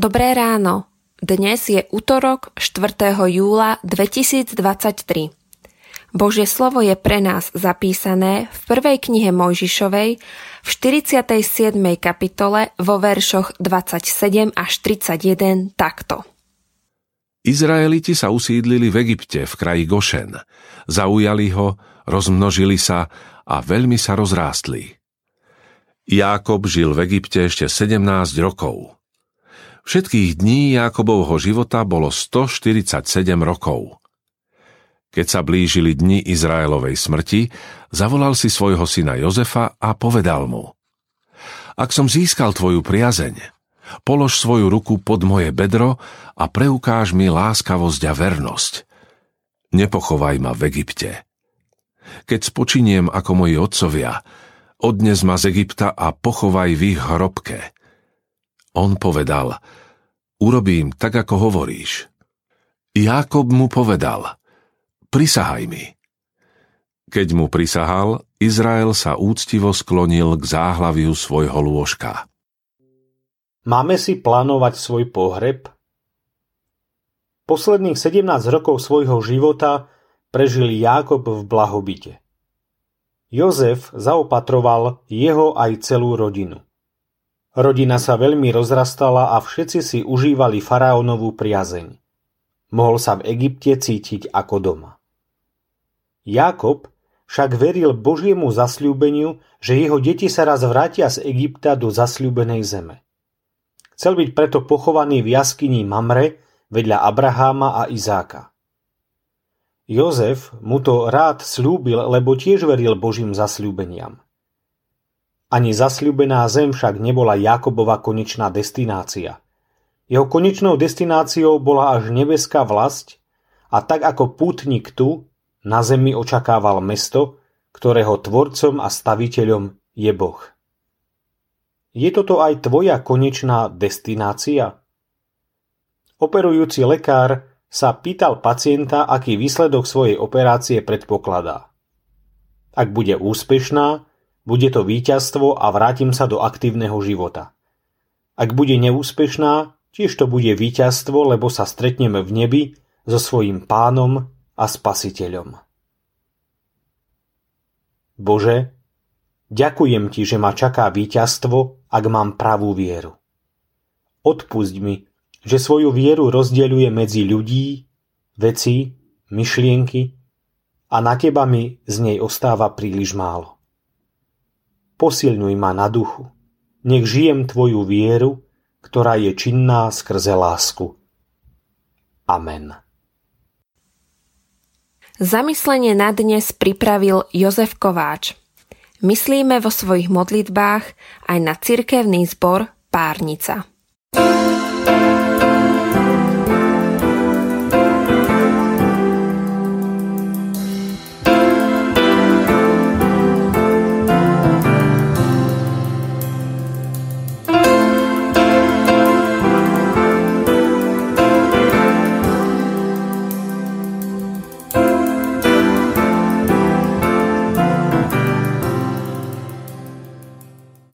Dobré ráno. Dnes je útorok 4. júla 2023. Božie slovo je pre nás zapísané v prvej knihe Mojžišovej v 47. kapitole vo veršoch 27 až 31 takto. Izraeliti sa usídlili v Egypte v kraji Gošen. Zaujali ho, rozmnožili sa a veľmi sa rozrástli. Jákob žil v Egypte ešte 17 rokov. Všetkých dní Jákobovho života bolo 147 rokov. Keď sa blížili dni Izraelovej smrti, zavolal si svojho syna Jozefa a povedal mu Ak som získal tvoju priazeň, polož svoju ruku pod moje bedro a preukáž mi láskavosť a vernosť. Nepochovaj ma v Egypte. Keď spočiniem ako moji otcovia, odnes ma z Egypta a pochovaj v ich hrobke. On povedal, urobím tak, ako hovoríš. Jákob mu povedal, prisahaj mi. Keď mu prisahal, Izrael sa úctivo sklonil k záhlaviu svojho lôžka. Máme si plánovať svoj pohreb? Posledných 17 rokov svojho života prežil Jákob v blahobite. Jozef zaopatroval jeho aj celú rodinu. Rodina sa veľmi rozrastala a všetci si užívali faraónovú priazeň. Mohol sa v Egypte cítiť ako doma. Jákob však veril Božiemu zasľúbeniu, že jeho deti sa raz vrátia z Egypta do zasľúbenej zeme. Chcel byť preto pochovaný v jaskyni Mamre vedľa Abraháma a Izáka. Jozef mu to rád slúbil, lebo tiež veril Božím zasľúbeniam. Ani zasľúbená zem však nebola Jakobova konečná destinácia. Jeho konečnou destináciou bola až nebeská vlast a tak ako pútnik tu, na zemi očakával mesto, ktorého tvorcom a staviteľom je Boh. Je toto aj tvoja konečná destinácia? Operujúci lekár sa pýtal pacienta, aký výsledok svojej operácie predpokladá. Ak bude úspešná, bude to víťazstvo a vrátim sa do aktívneho života. Ak bude neúspešná, tiež to bude víťazstvo, lebo sa stretneme v nebi so svojím pánom a spasiteľom. Bože, ďakujem Ti, že ma čaká víťazstvo, ak mám pravú vieru. Odpusť mi, že svoju vieru rozdeľuje medzi ľudí, veci, myšlienky a na Teba mi z nej ostáva príliš málo. Posilňuj ma na duchu. Nech žijem Tvoju vieru, ktorá je činná skrze lásku. Amen. Zamyslenie na dnes pripravil Jozef Kováč. Myslíme vo svojich modlitbách aj na cirkevný zbor Párnica.